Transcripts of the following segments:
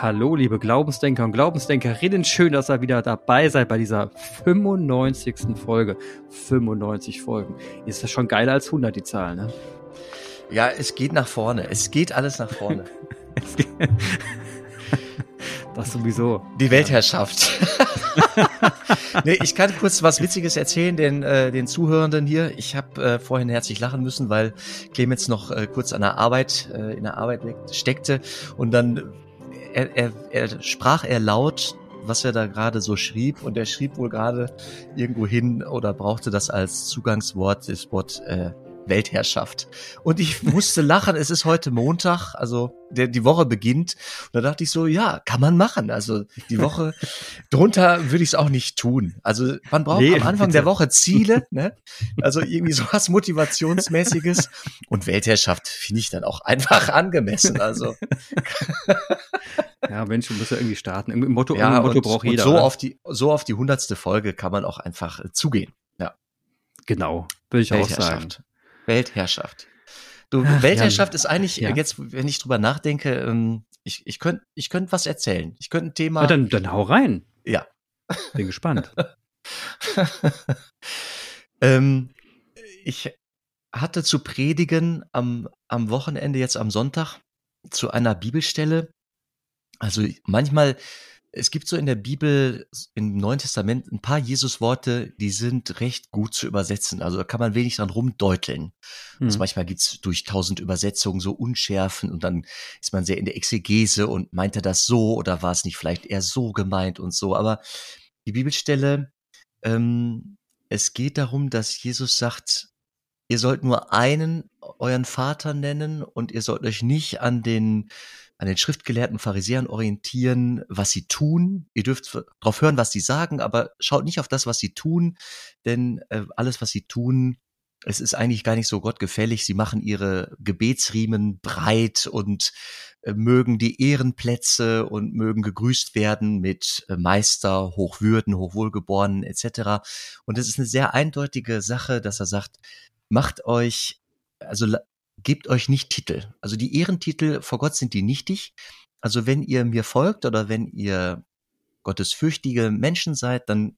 Hallo, liebe Glaubensdenker und Glaubensdenkerinnen. Schön, dass ihr wieder dabei seid bei dieser 95. Folge. 95 Folgen. Ist das schon geiler als 100, die Zahl, ne? Ja, es geht nach vorne. Es geht alles nach vorne. das sowieso. Die Weltherrschaft. nee, ich kann kurz was Witziges erzählen den, äh, den Zuhörenden hier. Ich habe äh, vorhin herzlich lachen müssen, weil Clemens noch äh, kurz an der Arbeit, äh, in der Arbeit steckte und dann er, er, er sprach er laut, was er da gerade so schrieb. Und er schrieb wohl gerade irgendwo hin oder brauchte das als Zugangswort das Wort äh, Weltherrschaft. Und ich musste lachen, es ist heute Montag, also der, die Woche beginnt. Und da dachte ich so, ja, kann man machen. Also die Woche, drunter würde ich es auch nicht tun. Also man braucht nee, am Anfang bitte. der Woche Ziele, ne? Also irgendwie sowas Motivationsmäßiges. Und Weltherrschaft finde ich dann auch einfach angemessen. Also. Ja, Mensch, du musst ja irgendwie starten. Im Motto, ja, Motto und, braucht jeder. Und so auf die, so auf die hundertste Folge kann man auch einfach äh, zugehen. Ja. Genau, würde ich auch sagen. Weltherrschaft. Du, Ach, Weltherrschaft ja. ist eigentlich, ja. jetzt, wenn ich drüber nachdenke, ähm, ich, ich könnte ich könnt was erzählen. Ich könnte ein Thema. Ja, dann, dann hau rein. Ja. Bin gespannt. ähm, ich hatte zu predigen am, am Wochenende, jetzt am Sonntag, zu einer Bibelstelle. Also manchmal es gibt so in der Bibel, im Neuen Testament, ein paar Jesus-Worte, die sind recht gut zu übersetzen. Also da kann man wenig dran rumdeuteln. Hm. Also manchmal gibt's durch tausend Übersetzungen so Unschärfen und dann ist man sehr in der Exegese und meint er das so oder war es nicht vielleicht eher so gemeint und so. Aber die Bibelstelle, ähm, es geht darum, dass Jesus sagt, ihr sollt nur einen euren Vater nennen und ihr sollt euch nicht an den an den schriftgelehrten Pharisäern orientieren, was sie tun. Ihr dürft drauf hören, was sie sagen, aber schaut nicht auf das, was sie tun, denn äh, alles, was sie tun, es ist eigentlich gar nicht so gottgefällig. Sie machen ihre Gebetsriemen breit und äh, mögen die Ehrenplätze und mögen gegrüßt werden mit äh, Meister, Hochwürden, Hochwohlgeborenen etc. Und es ist eine sehr eindeutige Sache, dass er sagt, macht euch, also gebt euch nicht Titel. Also die Ehrentitel vor Gott sind die nichtig. Also wenn ihr mir folgt oder wenn ihr gottesfürchtige Menschen seid, dann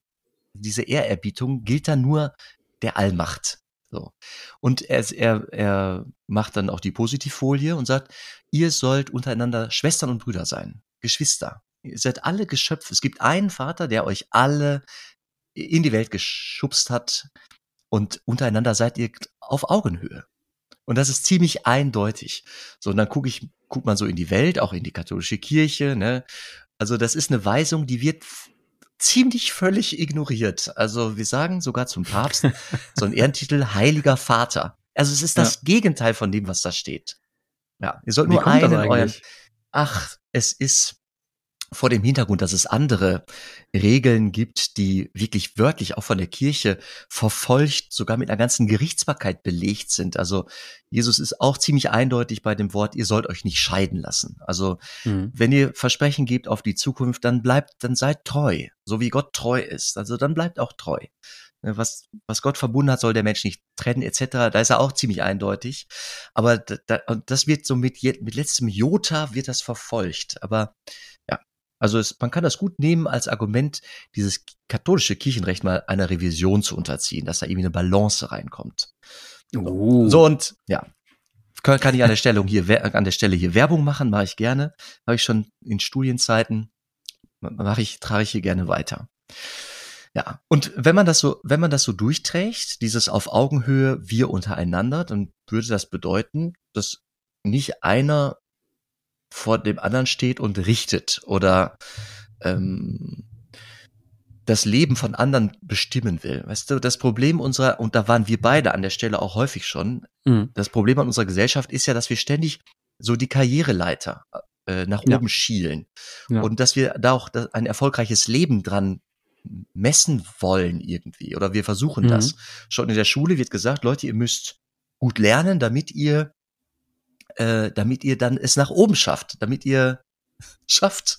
diese Ehrerbietung gilt dann nur der Allmacht. So. Und er, er, er macht dann auch die Positivfolie und sagt, ihr sollt untereinander Schwestern und Brüder sein, Geschwister. Ihr seid alle Geschöpfe. Es gibt einen Vater, der euch alle in die Welt geschubst hat und untereinander seid ihr auf Augenhöhe. Und das ist ziemlich eindeutig. So, und dann gucke ich, guckt man so in die Welt, auch in die katholische Kirche, ne? Also, das ist eine Weisung, die wird ziemlich völlig ignoriert. Also, wir sagen sogar zum Papst so ein Ehrentitel Heiliger Vater. Also, es ist das ja. Gegenteil von dem, was da steht. Ja, ihr sollt Wie nur einen euren, ach, es ist, vor dem Hintergrund, dass es andere Regeln gibt, die wirklich wörtlich auch von der Kirche verfolgt, sogar mit einer ganzen Gerichtsbarkeit belegt sind. Also Jesus ist auch ziemlich eindeutig bei dem Wort, ihr sollt euch nicht scheiden lassen. Also mhm. wenn ihr Versprechen gebt auf die Zukunft, dann bleibt, dann seid treu, so wie Gott treu ist. Also dann bleibt auch treu. Ne, was, was Gott verbunden hat, soll der Mensch nicht trennen, etc. Da ist er auch ziemlich eindeutig. Aber da, das wird so mit, mit letztem Jota wird das verfolgt. Aber also es, man kann das gut nehmen als Argument, dieses katholische Kirchenrecht mal einer Revision zu unterziehen, dass da irgendwie eine Balance reinkommt. Oh. So und ja, kann, kann ich an der Stelle hier an der Stelle hier Werbung machen, mache ich gerne, habe ich schon in Studienzeiten, mache ich trage ich hier gerne weiter. Ja, und wenn man das so, wenn man das so durchträgt, dieses auf Augenhöhe wir untereinander, dann würde das bedeuten, dass nicht einer vor dem anderen steht und richtet oder ähm, das Leben von anderen bestimmen will. Weißt du, das Problem unserer, und da waren wir beide an der Stelle auch häufig schon, mhm. das Problem an unserer Gesellschaft ist ja, dass wir ständig so die Karriereleiter äh, nach ja. oben schielen. Ja. Und dass wir da auch ein erfolgreiches Leben dran messen wollen irgendwie. Oder wir versuchen mhm. das. Schon in der Schule wird gesagt, Leute, ihr müsst gut lernen, damit ihr äh, damit ihr dann es nach oben schafft, damit ihr schafft.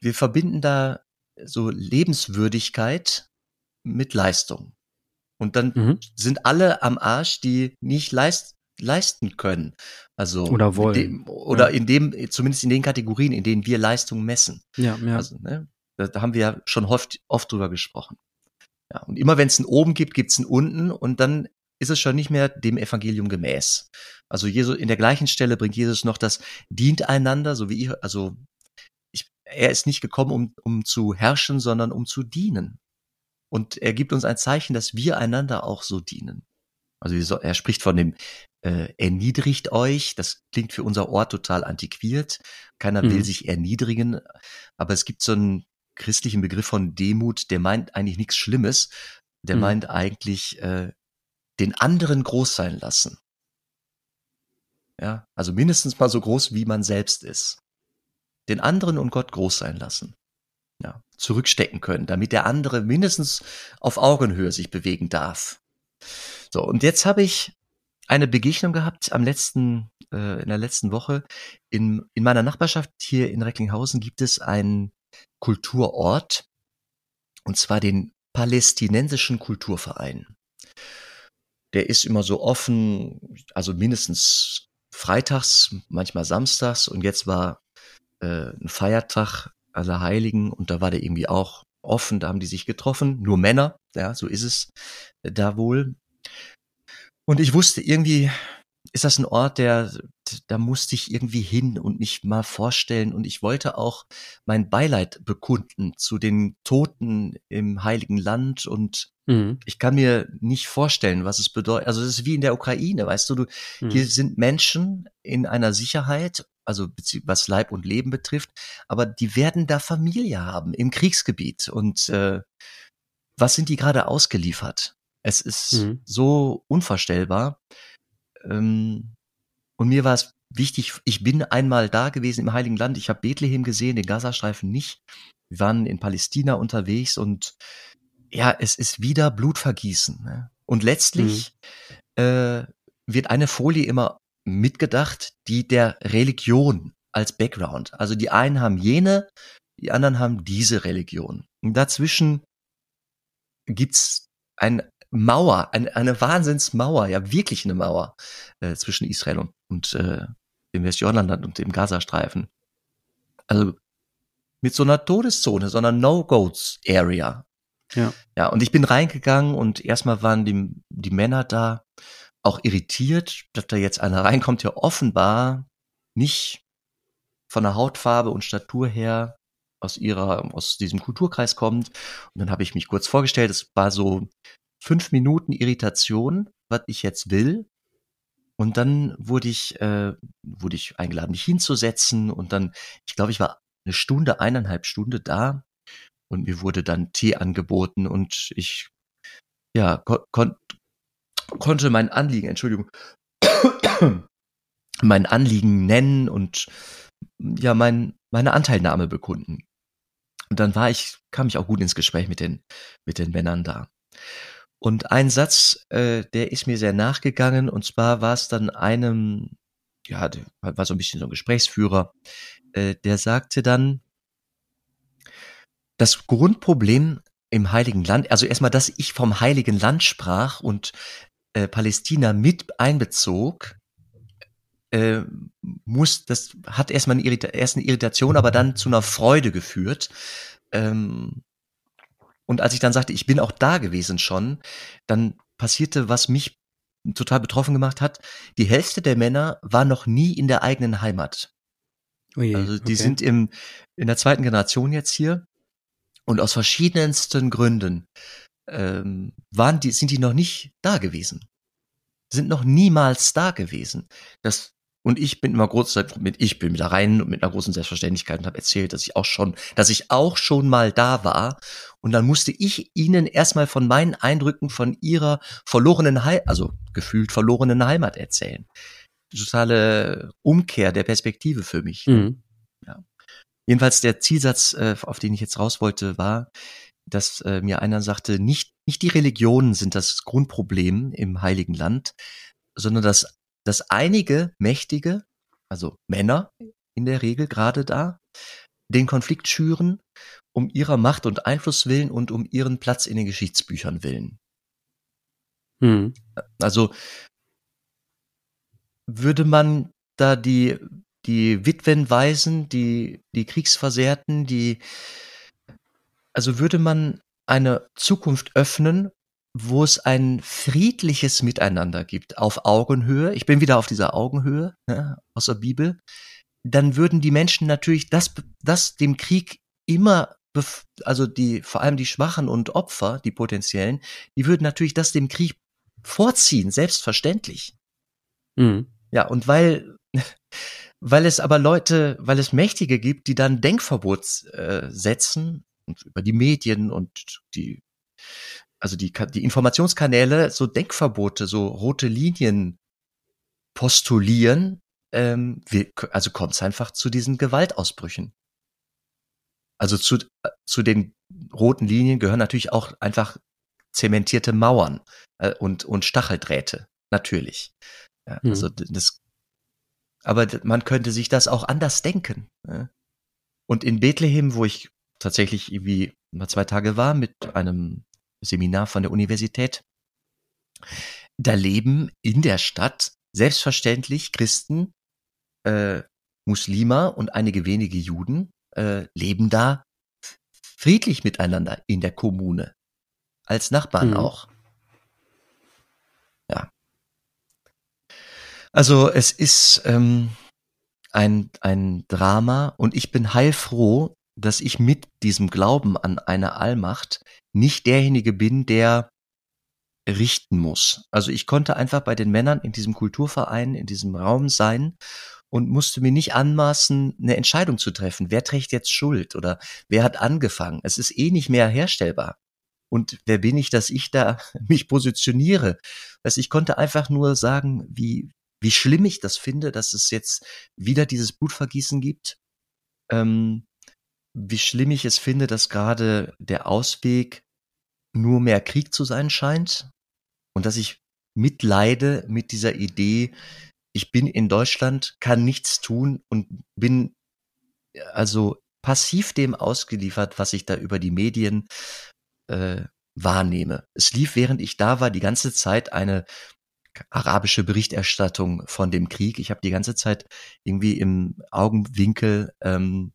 Wir verbinden da so Lebenswürdigkeit mit Leistung. Und dann mhm. sind alle am Arsch, die nicht leist, leisten können. Also oder wollen. Dem, oder ja. in dem, zumindest in den Kategorien, in denen wir Leistung messen. Ja, ja. Also, ne, da, da haben wir ja schon oft, oft drüber gesprochen. Ja, und immer wenn es ein oben gibt, gibt es ein unten und dann ist es schon nicht mehr dem Evangelium gemäß. Also Jesus, in der gleichen Stelle bringt Jesus noch das dient einander, so wie ich, also ich, er ist nicht gekommen, um, um zu herrschen, sondern um zu dienen. Und er gibt uns ein Zeichen, dass wir einander auch so dienen. Also er spricht von dem äh, erniedrigt euch. Das klingt für unser Ort total antiquiert. Keiner mhm. will sich erniedrigen. Aber es gibt so einen christlichen Begriff von Demut, der meint eigentlich nichts Schlimmes. Der mhm. meint eigentlich äh, den anderen groß sein lassen. Ja, also mindestens mal so groß, wie man selbst ist. Den anderen und Gott groß sein lassen. Ja, zurückstecken können, damit der andere mindestens auf Augenhöhe sich bewegen darf. So, und jetzt habe ich eine Begegnung gehabt am letzten, äh, in der letzten Woche. In, in meiner Nachbarschaft hier in Recklinghausen gibt es einen Kulturort, und zwar den Palästinensischen Kulturverein. Der ist immer so offen, also mindestens freitags, manchmal samstags. Und jetzt war äh, ein Feiertag aller Heiligen und da war der irgendwie auch offen, da haben die sich getroffen, nur Männer, ja, so ist es da wohl. Und ich wusste irgendwie, ist das ein Ort, der, da musste ich irgendwie hin und mich mal vorstellen. Und ich wollte auch mein Beileid bekunden zu den Toten im Heiligen Land. Und mhm. ich kann mir nicht vorstellen, was es bedeutet. Also es ist wie in der Ukraine, weißt du, du mhm. hier sind Menschen in einer Sicherheit, also was Leib und Leben betrifft, aber die werden da Familie haben im Kriegsgebiet. Und äh, was sind die gerade ausgeliefert? Es ist mhm. so unvorstellbar. Ähm, und mir war es wichtig, ich bin einmal da gewesen im Heiligen Land. Ich habe Bethlehem gesehen, den Gazastreifen nicht. Wir waren in Palästina unterwegs und ja, es ist wieder Blutvergießen. Ne? Und letztlich mhm. äh, wird eine Folie immer mitgedacht, die der Religion als Background. Also die einen haben jene, die anderen haben diese Religion. Und dazwischen gibt's ein Mauer, eine, eine Wahnsinnsmauer, ja wirklich eine Mauer äh, zwischen Israel und, und äh, dem Westjordanland und dem Gazastreifen. Also mit so einer Todeszone, so einer No-Goats-Area. Ja. ja, und ich bin reingegangen und erstmal waren die, die Männer da auch irritiert, dass da jetzt einer reinkommt, der offenbar nicht von der Hautfarbe und Statur her aus ihrer, aus diesem Kulturkreis kommt. Und dann habe ich mich kurz vorgestellt, es war so fünf Minuten Irritation, was ich jetzt will. Und dann wurde ich, äh, wurde ich eingeladen, mich hinzusetzen. Und dann, ich glaube, ich war eine Stunde, eineinhalb Stunde da. Und mir wurde dann Tee angeboten und ich, ja, kon kon konnte mein Anliegen, Entschuldigung, mein Anliegen nennen und ja, mein, meine Anteilnahme bekunden. Und dann war ich, kam ich auch gut ins Gespräch mit den, mit den Männern da. Und ein Satz, äh, der ist mir sehr nachgegangen, und zwar war es dann einem, ja, der war so ein bisschen so ein Gesprächsführer, äh, der sagte dann, das Grundproblem im Heiligen Land, also erstmal, dass ich vom Heiligen Land sprach und äh, Palästina mit einbezog, äh, muss, das hat erstmal eine, Irrita erst eine Irritation, aber dann zu einer Freude geführt. Ähm, und als ich dann sagte, ich bin auch da gewesen schon, dann passierte, was mich total betroffen gemacht hat. Die Hälfte der Männer war noch nie in der eigenen Heimat. Oh je, also die okay. sind im, in der zweiten Generation jetzt hier und aus verschiedensten Gründen ähm, waren die, sind die noch nicht da gewesen. Sind noch niemals da gewesen. Das und ich bin immer groß mit, ich bin da rein mit einer großen Selbstverständlichkeit und habe erzählt, dass ich auch schon, dass ich auch schon mal da war. Und dann musste ich ihnen erstmal von meinen Eindrücken von ihrer verlorenen Heimat, also gefühlt verlorenen Heimat erzählen. Totale Umkehr der Perspektive für mich. Mhm. Ja. Jedenfalls der Zielsatz, äh, auf den ich jetzt raus wollte, war, dass äh, mir einer sagte, nicht, nicht die Religionen sind das Grundproblem im Heiligen Land, sondern das dass einige Mächtige, also Männer in der Regel gerade da, den Konflikt schüren, um ihrer Macht und Einfluss willen und um ihren Platz in den Geschichtsbüchern willen. Hm. Also würde man da die, die Witwen, Waisen, die, die Kriegsversehrten, die, also würde man eine Zukunft öffnen, wo es ein friedliches Miteinander gibt, auf Augenhöhe. Ich bin wieder auf dieser Augenhöhe ja, aus der Bibel. Dann würden die Menschen natürlich das, das dem Krieg immer, also die, vor allem die Schwachen und Opfer, die potenziellen, die würden natürlich das dem Krieg vorziehen, selbstverständlich. Mhm. Ja, und weil, weil es aber Leute, weil es Mächtige gibt, die dann Denkverbot äh, setzen und über die Medien und die also die, die Informationskanäle so Denkverbote, so rote Linien postulieren, ähm, wir, also kommt es einfach zu diesen Gewaltausbrüchen. Also zu, äh, zu den roten Linien gehören natürlich auch einfach zementierte Mauern äh, und, und Stacheldrähte, natürlich. Ja, mhm. Also das, aber man könnte sich das auch anders denken. Ja. Und in Bethlehem, wo ich tatsächlich irgendwie mal zwei Tage war mit einem Seminar von der Universität. Da leben in der Stadt selbstverständlich Christen, äh, Muslime und einige wenige Juden äh, leben da friedlich miteinander in der Kommune. Als Nachbarn mhm. auch. Ja. Also es ist ähm, ein, ein Drama und ich bin heilfroh, dass ich mit diesem Glauben an eine Allmacht nicht derjenige bin, der richten muss. Also ich konnte einfach bei den Männern in diesem Kulturverein, in diesem Raum sein und musste mir nicht anmaßen, eine Entscheidung zu treffen. Wer trägt jetzt Schuld oder wer hat angefangen? Es ist eh nicht mehr herstellbar. Und wer bin ich, dass ich da mich positioniere? Also ich konnte einfach nur sagen, wie, wie schlimm ich das finde, dass es jetzt wieder dieses Blutvergießen gibt. Ähm, wie schlimm ich es finde, dass gerade der Ausweg nur mehr Krieg zu sein scheint und dass ich mitleide mit dieser Idee, ich bin in Deutschland, kann nichts tun und bin also passiv dem ausgeliefert, was ich da über die Medien äh, wahrnehme. Es lief, während ich da war, die ganze Zeit eine arabische Berichterstattung von dem Krieg. Ich habe die ganze Zeit irgendwie im Augenwinkel ähm,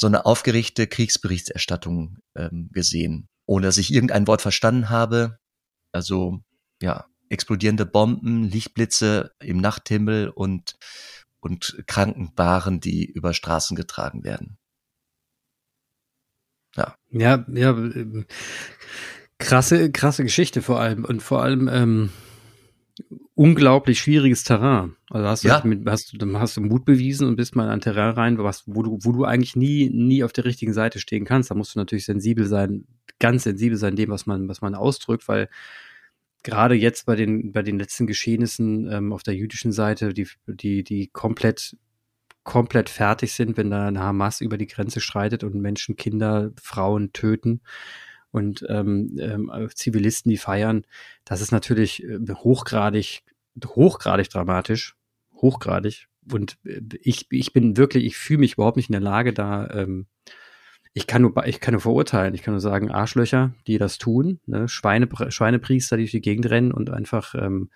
so eine aufgeregte Kriegsberichterstattung ähm, gesehen, ohne dass ich irgendein Wort verstanden habe. Also ja, explodierende Bomben, Lichtblitze im Nachthimmel und und Krankenbaren, die über Straßen getragen werden. Ja. Ja, ja, ähm, krasse, krasse Geschichte vor allem und vor allem ähm, unglaublich schwieriges Terrain. Also hast du, ja. mit, hast, hast du Mut bewiesen und bist mal in ein Terrain rein, was, wo du, wo du eigentlich nie, nie auf der richtigen Seite stehen kannst. Da musst du natürlich sensibel sein, ganz sensibel sein dem, was man, was man ausdrückt, weil gerade jetzt bei den, bei den letzten Geschehnissen ähm, auf der jüdischen Seite, die, die, die komplett, komplett fertig sind, wenn da eine Hamas über die Grenze schreitet und Menschen, Kinder, Frauen töten und ähm, ähm, Zivilisten, die feiern, das ist natürlich äh, hochgradig, hochgradig dramatisch, hochgradig. Und äh, ich, ich bin wirklich, ich fühle mich überhaupt nicht in der Lage, da, ähm, ich kann nur, ich kann nur verurteilen, ich kann nur sagen, Arschlöcher, die das tun, ne? Schweine, Schweinepriester, die durch die Gegend rennen und einfach ähm,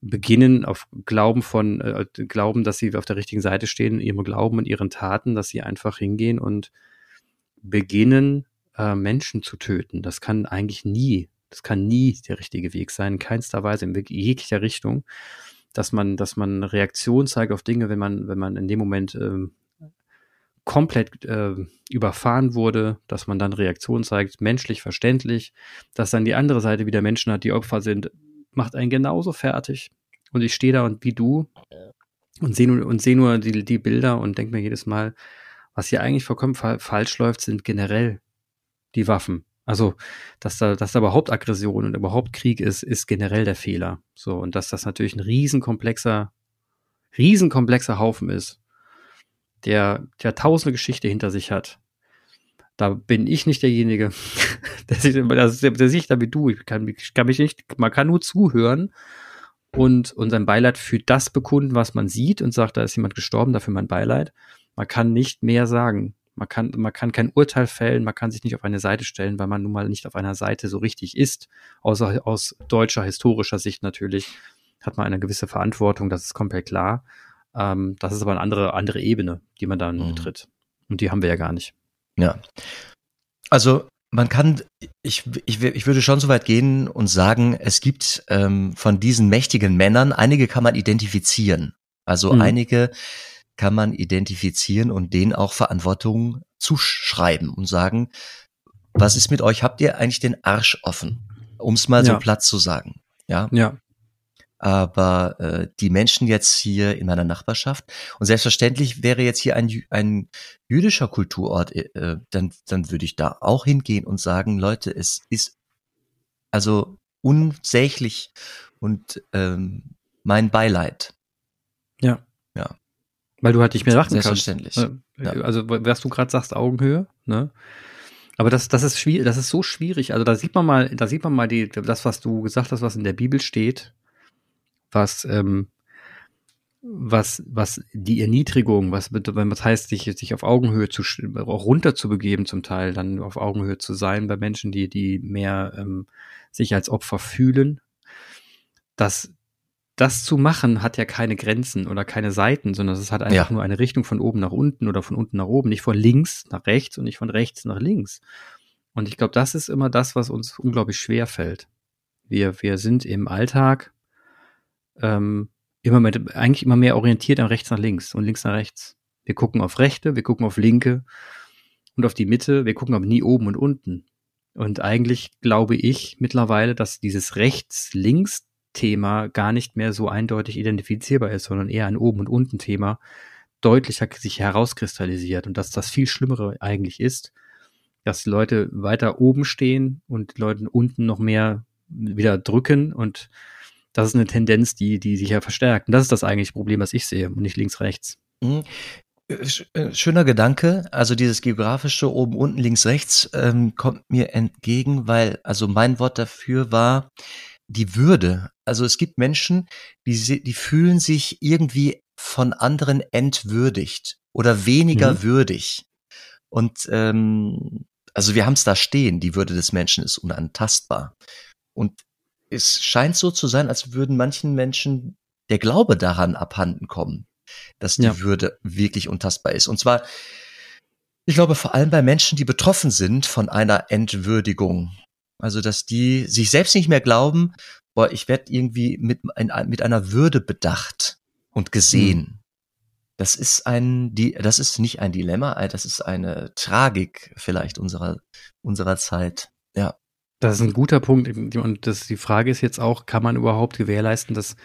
beginnen auf Glauben von, äh, Glauben, dass sie auf der richtigen Seite stehen, ihrem Glauben und ihren Taten, dass sie einfach hingehen und beginnen, äh, Menschen zu töten. Das kann eigentlich nie, das kann nie der richtige Weg sein, in keinster Weise, in jeglicher Richtung, dass man, dass man Reaktion zeigt auf Dinge, wenn man, wenn man in dem Moment ähm, komplett äh, überfahren wurde, dass man dann Reaktion zeigt, menschlich verständlich, dass dann die andere Seite wieder Menschen hat, die Opfer sind, macht einen genauso fertig. Und ich stehe da und wie du und sehe nur, und seh nur die, die Bilder und denke mir jedes Mal, was hier eigentlich vollkommen fa falsch läuft, sind generell die Waffen. Also, dass da, dass da überhaupt Aggression und überhaupt Krieg ist, ist generell der Fehler. So, und dass das natürlich ein riesenkomplexer, riesenkomplexer Haufen ist, der, der tausende Geschichte hinter sich hat. Da bin ich nicht derjenige, der sich, der, der sich da wie du, ich kann, ich kann mich nicht, man kann nur zuhören und, und sein Beileid für das bekunden, was man sieht und sagt, da ist jemand gestorben, dafür mein Beileid. Man kann nicht mehr sagen. Man kann, man kann kein Urteil fällen, man kann sich nicht auf eine Seite stellen, weil man nun mal nicht auf einer Seite so richtig ist, außer aus deutscher historischer Sicht natürlich. hat man eine gewisse Verantwortung, das ist komplett klar. Ähm, das ist aber eine andere, andere Ebene, die man dann mhm. betritt. Und die haben wir ja gar nicht. Ja. Also man kann, ich, ich, ich würde schon so weit gehen und sagen, es gibt ähm, von diesen mächtigen Männern, einige kann man identifizieren. Also mhm. einige kann man identifizieren und denen auch Verantwortung zuschreiben und sagen, was ist mit euch? Habt ihr eigentlich den Arsch offen? Um es mal ja. so platt zu sagen. Ja. Ja. Aber äh, die Menschen jetzt hier in meiner Nachbarschaft und selbstverständlich wäre jetzt hier ein, ein jüdischer Kulturort, äh, dann, dann würde ich da auch hingehen und sagen, Leute, es ist also unsäglich und ähm, mein Beileid. Ja. Ja. Weil du halt nicht mehr lachen Selbstverständlich. kannst. Selbstverständlich. Ja. Also, was du gerade sagst, Augenhöhe, ne? Aber das, das ist schwierig, das ist so schwierig. Also da sieht man mal, da sieht man mal die, das, was du gesagt hast, was in der Bibel steht, was, ähm, was, was die Erniedrigung, was, wenn was heißt, sich, sich auf Augenhöhe zu, auch runter zu begeben zum Teil, dann auf Augenhöhe zu sein bei Menschen, die, die mehr ähm, sich als Opfer fühlen, dass das zu machen hat ja keine Grenzen oder keine Seiten, sondern es hat einfach ja. nur eine Richtung von oben nach unten oder von unten nach oben, nicht von links nach rechts und nicht von rechts nach links. Und ich glaube, das ist immer das, was uns unglaublich schwer fällt. Wir, wir sind im Alltag ähm, immer mit, eigentlich immer mehr orientiert an rechts nach links und links nach rechts. Wir gucken auf rechte, wir gucken auf linke und auf die Mitte, wir gucken aber nie oben und unten. Und eigentlich glaube ich mittlerweile, dass dieses rechts-links Thema gar nicht mehr so eindeutig identifizierbar ist, sondern eher ein Oben- und Unten-Thema deutlicher sich herauskristallisiert und dass das viel Schlimmere eigentlich ist, dass Leute weiter oben stehen und Leuten unten noch mehr wieder drücken und das ist eine Tendenz, die, die sich ja verstärkt. Und das ist das eigentliche Problem, was ich sehe und nicht links, rechts. Mhm. Äh, schöner Gedanke, also dieses geografische oben, unten, links, rechts ähm, kommt mir entgegen, weil also mein Wort dafür war die Würde. Also es gibt Menschen, die, die fühlen sich irgendwie von anderen entwürdigt oder weniger mhm. würdig. Und ähm, also wir haben es da stehen, die Würde des Menschen ist unantastbar. Und es scheint so zu sein, als würden manchen Menschen der Glaube daran abhanden kommen, dass die ja. Würde wirklich untastbar ist. Und zwar, ich glaube, vor allem bei Menschen, die betroffen sind von einer Entwürdigung. Also, dass die sich selbst nicht mehr glauben, boah, ich werde irgendwie mit, ein, mit einer Würde bedacht und gesehen. Mhm. Das ist ein, die, das ist nicht ein Dilemma, äh, das ist eine Tragik vielleicht unserer, unserer Zeit. Ja. Das ist ein guter Punkt. Und das, die Frage ist jetzt auch, kann man überhaupt gewährleisten, dass,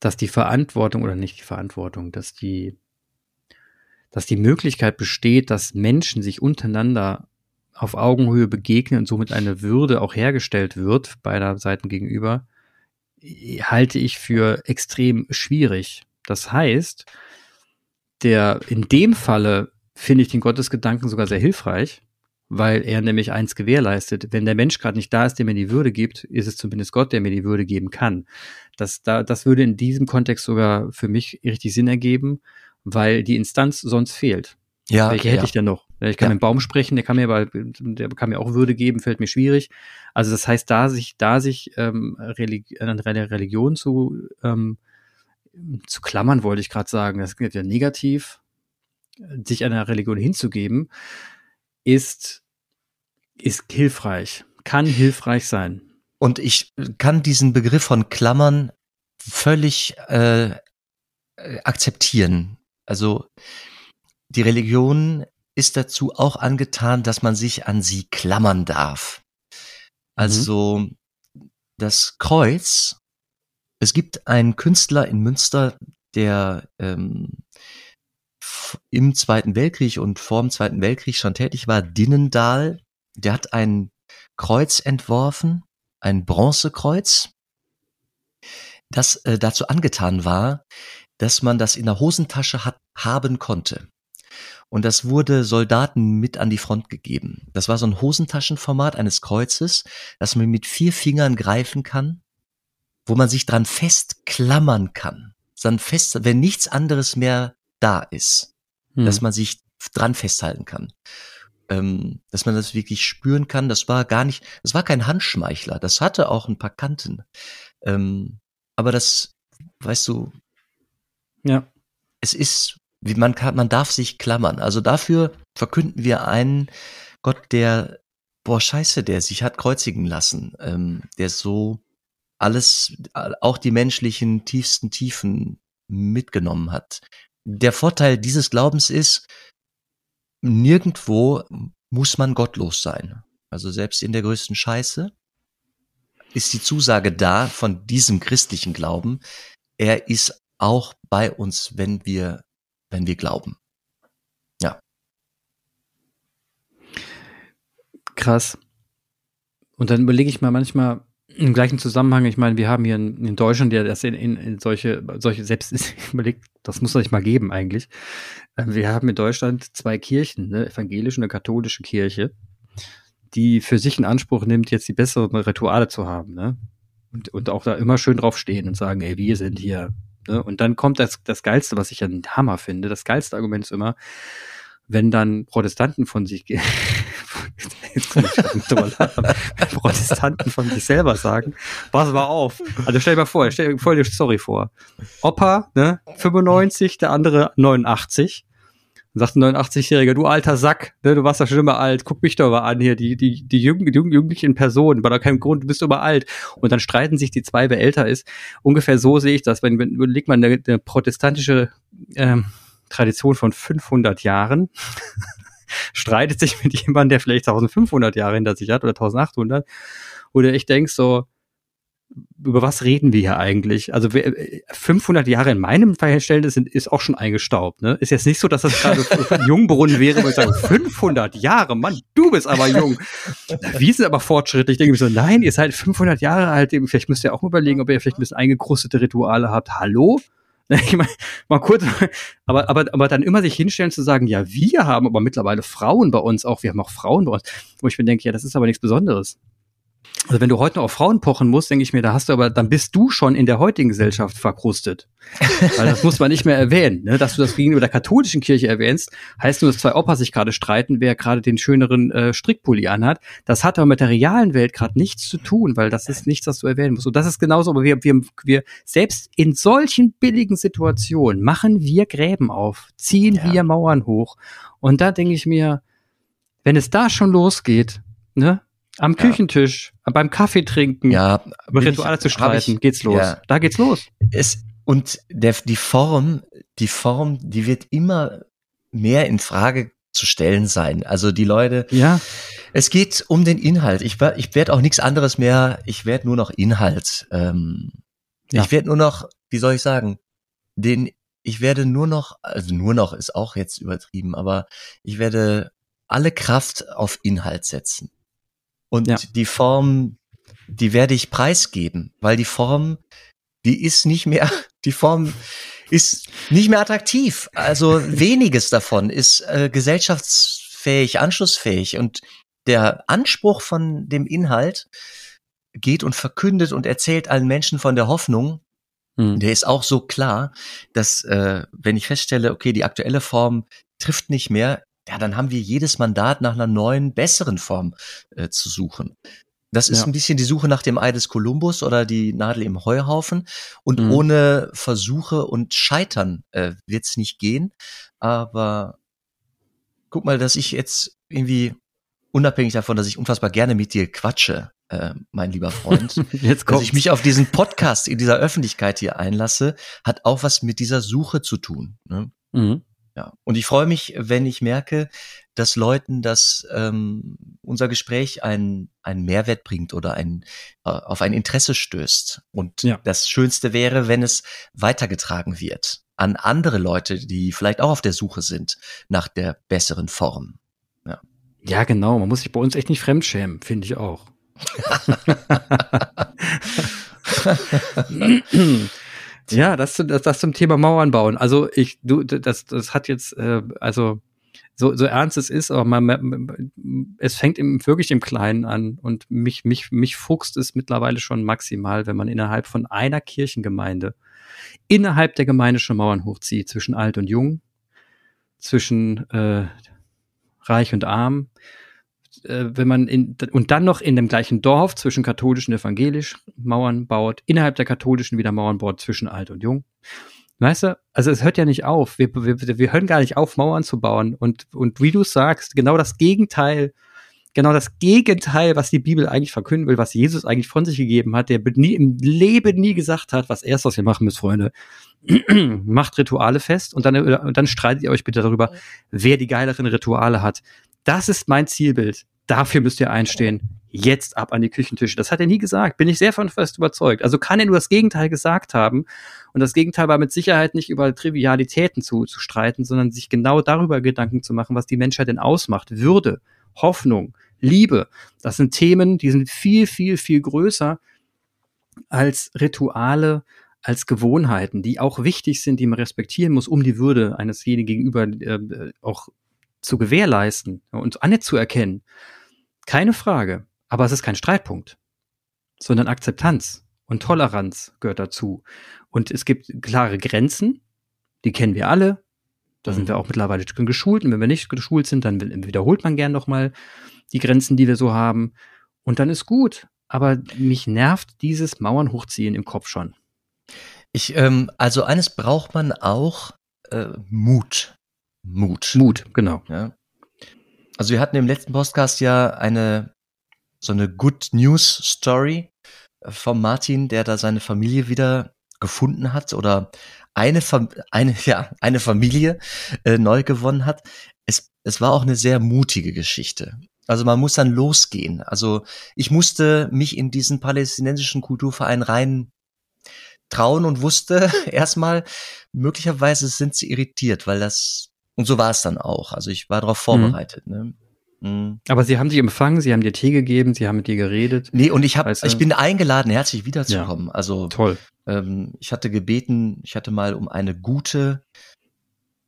dass die Verantwortung oder nicht die Verantwortung, dass die, dass die Möglichkeit besteht, dass Menschen sich untereinander auf Augenhöhe begegnen und somit eine Würde auch hergestellt wird, beider Seiten gegenüber, halte ich für extrem schwierig. Das heißt, der, in dem Falle finde ich den Gottesgedanken sogar sehr hilfreich, weil er nämlich eins gewährleistet. Wenn der Mensch gerade nicht da ist, der mir die Würde gibt, ist es zumindest Gott, der mir die Würde geben kann. Das, da, das würde in diesem Kontext sogar für mich richtig Sinn ergeben, weil die Instanz sonst fehlt. Ja, Welche hätte ja. ich denn noch? Ich kann ja. mit dem Baum sprechen, der kann mir aber, der kann mir auch Würde geben, fällt mir schwierig. Also das heißt, da sich, da sich ähm, Religi an eine Religion zu, ähm, zu klammern, wollte ich gerade sagen, das ist ja negativ, sich einer Religion hinzugeben, ist, ist hilfreich, kann hilfreich sein. Und ich kann diesen Begriff von Klammern völlig äh, akzeptieren. Also die Religion ist dazu auch angetan, dass man sich an sie klammern darf. Also mhm. das Kreuz, es gibt einen Künstler in Münster, der ähm, im Zweiten Weltkrieg und vor dem Zweiten Weltkrieg schon tätig war, Dinnendahl, der hat ein Kreuz entworfen, ein Bronzekreuz, das äh, dazu angetan war, dass man das in der Hosentasche hat, haben konnte. Und das wurde Soldaten mit an die Front gegeben. Das war so ein Hosentaschenformat eines Kreuzes, das man mit vier Fingern greifen kann, wo man sich dran festklammern kann. Dann fest, wenn nichts anderes mehr da ist, hm. dass man sich dran festhalten kann. Ähm, dass man das wirklich spüren kann. Das war gar nicht, das war kein Handschmeichler. Das hatte auch ein paar Kanten. Ähm, aber das, weißt du, ja. Es ist, wie man kann, man darf sich klammern. Also dafür verkünden wir einen Gott, der, boah, scheiße, der sich hat kreuzigen lassen, ähm, der so alles, auch die menschlichen tiefsten Tiefen mitgenommen hat. Der Vorteil dieses Glaubens ist, nirgendwo muss man gottlos sein. Also selbst in der größten Scheiße ist die Zusage da von diesem christlichen Glauben, er ist auch bei uns, wenn wir, wenn wir glauben. Ja. Krass. Und dann überlege ich mal manchmal im gleichen Zusammenhang, ich meine, wir haben hier in, in Deutschland ja das in, in, in solche, solche, selbst überlegt, das muss es mal geben eigentlich. Ähm, wir haben in Deutschland zwei Kirchen, eine evangelische und eine katholische Kirche, die für sich in Anspruch nimmt, jetzt die besseren Rituale zu haben, ne? Und, und auch da immer schön drauf stehen und sagen, ey, wir sind hier Ne? Und dann kommt das, das Geilste, was ich ein Hammer finde. Das geilste Argument ist immer, wenn dann Protestanten von sich Protestanten von sich selber sagen, pass mal auf. Also stell dir mal vor, stell dir voll die Story vor. Opa, ne, 95, der andere 89. Dann sagt ein 89-Jähriger, du alter Sack, ne, du warst ja schon immer alt, guck mich doch mal an hier, die, die, die jungen, jungen, jugendlichen Personen, war da kein Grund, du bist immer alt. Und dann streiten sich die zwei, wer älter ist. Ungefähr so sehe ich das, wenn, wenn überlegt man eine, eine protestantische ähm, Tradition von 500 Jahren, streitet sich mit jemandem, der vielleicht 1500 Jahre hinter sich hat oder 1800, oder ich denk so, über was reden wir hier eigentlich? Also 500 Jahre in meinem Verhältnis sind, ist auch schon eingestaubt. Ne? Ist jetzt nicht so, dass das gerade Jungbrunnen wäre, wo ich sage, 500 Jahre, Mann, du bist aber jung. Wir sind aber fortschrittlich. Ich denke mir so, nein, ihr seid 500 Jahre alt. Vielleicht müsst ihr auch mal überlegen, ob ihr vielleicht ein bisschen eingekrustete Rituale habt. Hallo? Ich meine, mal kurz, aber, aber, aber dann immer sich hinstellen zu sagen, ja, wir haben aber mittlerweile Frauen bei uns auch, wir haben auch Frauen bei uns, wo ich mir denke, ja, das ist aber nichts Besonderes. Also wenn du heute noch auf Frauen pochen musst, denke ich mir, da hast du aber, dann bist du schon in der heutigen Gesellschaft verkrustet. Weil das muss man nicht mehr erwähnen. Ne? Dass du das gegenüber der katholischen Kirche erwähnst, heißt nur, dass zwei Opas sich gerade streiten, wer gerade den schöneren äh, Strickpulli anhat. Das hat aber mit der realen Welt gerade nichts zu tun, weil das ist nichts, was du erwähnen musst. Und das ist genauso, aber wir, wir, wir selbst in solchen billigen Situationen machen wir Gräben auf, ziehen ja. wir Mauern hoch. Und da denke ich mir, wenn es da schon losgeht, ne, am ja. Küchentisch, beim Kaffee trinken, ja, über Rituale ich, zu streiten, ich, geht's los. Ja. Da geht's los. Es, und der, die Form, die Form, die wird immer mehr in Frage zu stellen sein. Also die Leute, ja. es geht um den Inhalt. Ich, ich werde auch nichts anderes mehr, ich werde nur noch Inhalt. Ähm, ja. Ich werde nur noch, wie soll ich sagen, den, ich werde nur noch, also nur noch ist auch jetzt übertrieben, aber ich werde alle Kraft auf Inhalt setzen. Und ja. die Form, die werde ich preisgeben, weil die Form, die ist nicht mehr, die Form ist nicht mehr attraktiv. Also weniges davon ist äh, gesellschaftsfähig, anschlussfähig. Und der Anspruch von dem Inhalt geht und verkündet und erzählt allen Menschen von der Hoffnung, mhm. der ist auch so klar, dass äh, wenn ich feststelle, okay, die aktuelle Form trifft nicht mehr, ja, dann haben wir jedes Mandat nach einer neuen, besseren Form äh, zu suchen. Das ist ja. ein bisschen die Suche nach dem Ei des Kolumbus oder die Nadel im Heuhaufen. Und mhm. ohne Versuche und Scheitern äh, wird es nicht gehen. Aber guck mal, dass ich jetzt irgendwie, unabhängig davon, dass ich unfassbar gerne mit dir quatsche, äh, mein lieber Freund, jetzt dass ich mich auf diesen Podcast in dieser Öffentlichkeit hier einlasse, hat auch was mit dieser Suche zu tun. Ne? Mhm. Ja, und ich freue mich, wenn ich merke, dass Leuten das ähm, unser Gespräch einen, einen Mehrwert bringt oder ein, äh, auf ein Interesse stößt. Und ja. das Schönste wäre, wenn es weitergetragen wird an andere Leute, die vielleicht auch auf der Suche sind nach der besseren Form. Ja, ja genau. Man muss sich bei uns echt nicht fremdschämen, finde ich auch. Ja, das, das, das zum Thema Mauern bauen. Also ich, du, das, das hat jetzt, äh, also so, so ernst es ist, aber man, es fängt im, wirklich im Kleinen an und mich, mich, mich fuchst es mittlerweile schon maximal, wenn man innerhalb von einer Kirchengemeinde innerhalb der Gemeinde schon Mauern hochzieht, zwischen alt und jung, zwischen äh, reich und arm, äh, wenn man in, und dann noch in dem gleichen Dorf zwischen katholisch und evangelisch Mauern baut, innerhalb der katholischen wieder Mauern baut zwischen alt und jung. Weißt du, also es hört ja nicht auf. Wir, wir, wir hören gar nicht auf, Mauern zu bauen. Und, und wie du sagst, genau das Gegenteil, genau das Gegenteil, was die Bibel eigentlich verkünden will, was Jesus eigentlich von sich gegeben hat, der nie, im Leben nie gesagt hat, was erst, was ihr machen müsst, Freunde, macht Rituale fest und dann, und dann streitet ihr euch bitte darüber, wer die geileren Rituale hat. Das ist mein Zielbild. Dafür müsst ihr einstehen. Jetzt ab an die Küchentische. Das hat er nie gesagt. Bin ich sehr von fest überzeugt. Also kann er nur das Gegenteil gesagt haben. Und das Gegenteil war mit Sicherheit nicht über Trivialitäten zu, zu streiten, sondern sich genau darüber Gedanken zu machen, was die Menschheit denn ausmacht. Würde, Hoffnung, Liebe. Das sind Themen, die sind viel, viel, viel größer als Rituale, als Gewohnheiten, die auch wichtig sind, die man respektieren muss, um die Würde einesjenigen gegenüber äh, auch zu gewährleisten und anzuerkennen. Keine Frage. Aber es ist kein Streitpunkt, sondern Akzeptanz und Toleranz gehört dazu. Und es gibt klare Grenzen, die kennen wir alle. Da sind mhm. wir auch mittlerweile geschult. Und wenn wir nicht geschult sind, dann wiederholt man gern nochmal die Grenzen, die wir so haben. Und dann ist gut. Aber mich nervt dieses Mauern hochziehen im Kopf schon. Ich, ähm, also eines braucht man auch äh, Mut. Mut. Mut, genau. Ja. Also wir hatten im letzten Podcast ja eine so eine Good News Story von Martin, der da seine Familie wieder gefunden hat oder eine, Fam eine, ja, eine Familie äh, neu gewonnen hat. Es, es war auch eine sehr mutige Geschichte. Also man muss dann losgehen. Also ich musste mich in diesen palästinensischen Kulturverein rein trauen und wusste erstmal, möglicherweise sind sie irritiert, weil das und so war es dann auch. Also ich war darauf mhm. vorbereitet. Mhm. Ne? Mhm. Aber sie haben dich empfangen, sie haben dir Tee gegeben, sie haben mit dir geredet. Nee, und ich habe, ich bin eingeladen, herzlich wiederzukommen. Ja. Also toll. Ähm, ich hatte gebeten, ich hatte mal um eine gute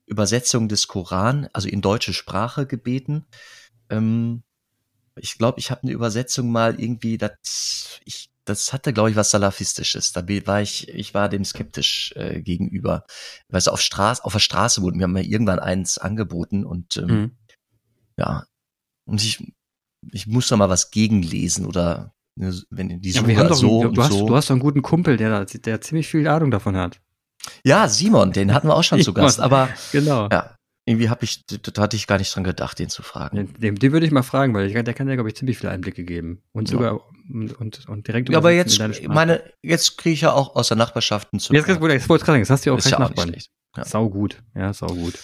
Übersetzung des Koran, also in deutsche Sprache gebeten. Ähm, ich glaube, ich habe eine Übersetzung mal irgendwie, das, ich, das hatte, glaube ich, was Salafistisches. Da war ich, ich war dem skeptisch äh, gegenüber. Weißt du, auf Straße, auf der Straße wurden mir mal irgendwann eins angeboten und ähm, mhm. ja, und ich, ich muss da mal was gegenlesen oder ne, wenn die ja, wir haben doch, so du, hast, so. du hast doch einen guten Kumpel, der, der ziemlich viel Ahnung davon hat. Ja, Simon, den hatten wir auch schon zu Gast, aber genau. Ja, irgendwie habe ich, da hatte ich gar nicht dran gedacht, den zu fragen. Den, den würde ich mal fragen, weil ich, der kann ja, glaube ich, ziemlich viele Einblicke geben. Und sogar ja. und, und, und direkt ja, aber jetzt, meine, jetzt kriege ich ja auch aus der Nachbarschaft einen Jetzt, jetzt, jetzt wollte ich sagen, jetzt hast du ja auch keinen ja Nachbarn. Ja. Sau gut, ja, sau gut.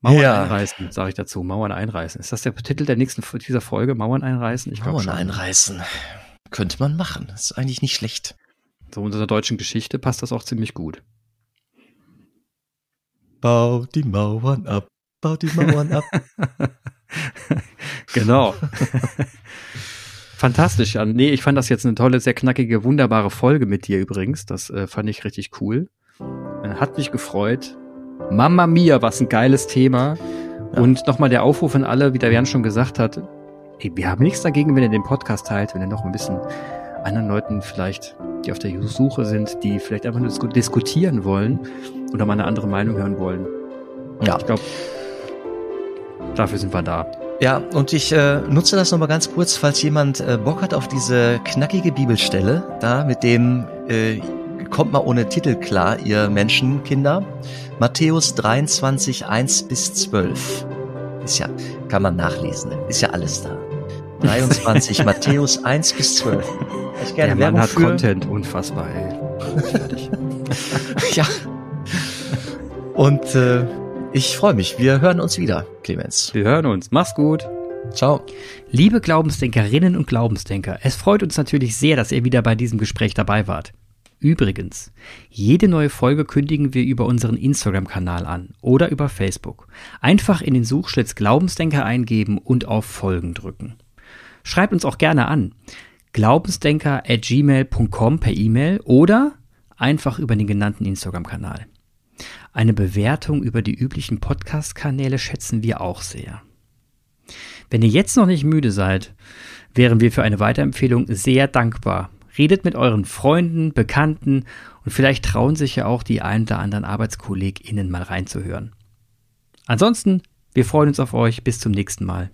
Mauern ja. einreißen, sage ich dazu. Mauern einreißen. Ist das der Titel der nächsten dieser Folge? Mauern einreißen? Ich Mauern schon. einreißen. Könnte man machen. Das ist eigentlich nicht schlecht. So in unserer deutschen Geschichte passt das auch ziemlich gut. Bau die Mauern ab, bau die Mauern ab. genau. Fantastisch, Jan. Nee, ich fand das jetzt eine tolle, sehr knackige, wunderbare Folge mit dir übrigens. Das äh, fand ich richtig cool. Hat mich gefreut. Mama Mia, was ein geiles Thema. Ja. Und nochmal der Aufruf an alle, wie der Jan schon gesagt hat, ey, wir haben nichts dagegen, wenn ihr den Podcast teilt, wenn ihr noch ein bisschen anderen Leuten vielleicht, die auf der Suche sind, die vielleicht einfach nur diskutieren wollen oder mal eine andere Meinung hören wollen. Ja. Ich glaube, dafür sind wir da. Ja, und ich äh, nutze das nochmal ganz kurz, falls jemand äh, Bock hat auf diese knackige Bibelstelle, da mit dem äh, kommt mal ohne Titel klar, ihr Menschenkinder. Matthäus 23, 1 bis 12. Ist ja, kann man nachlesen, ist ja alles da. 23, Matthäus 1 bis 12. Ich gerne Der Mann hat für. Content, unfassbar, ey. ja. Und äh, ich freue mich. Wir hören uns wieder, Clemens. Wir hören uns. Mach's gut. Ciao. Liebe Glaubensdenkerinnen und Glaubensdenker, es freut uns natürlich sehr, dass ihr wieder bei diesem Gespräch dabei wart. Übrigens, jede neue Folge kündigen wir über unseren Instagram-Kanal an oder über Facebook. Einfach in den Suchschlitz Glaubensdenker eingeben und auf Folgen drücken. Schreibt uns auch gerne an. Glaubensdenker at gmail.com per E-Mail oder einfach über den genannten Instagram-Kanal. Eine Bewertung über die üblichen Podcast-Kanäle schätzen wir auch sehr. Wenn ihr jetzt noch nicht müde seid, wären wir für eine Weiterempfehlung sehr dankbar Redet mit euren Freunden, Bekannten und vielleicht trauen sich ja auch die ein oder anderen ArbeitskollegInnen mal reinzuhören. Ansonsten, wir freuen uns auf euch. Bis zum nächsten Mal.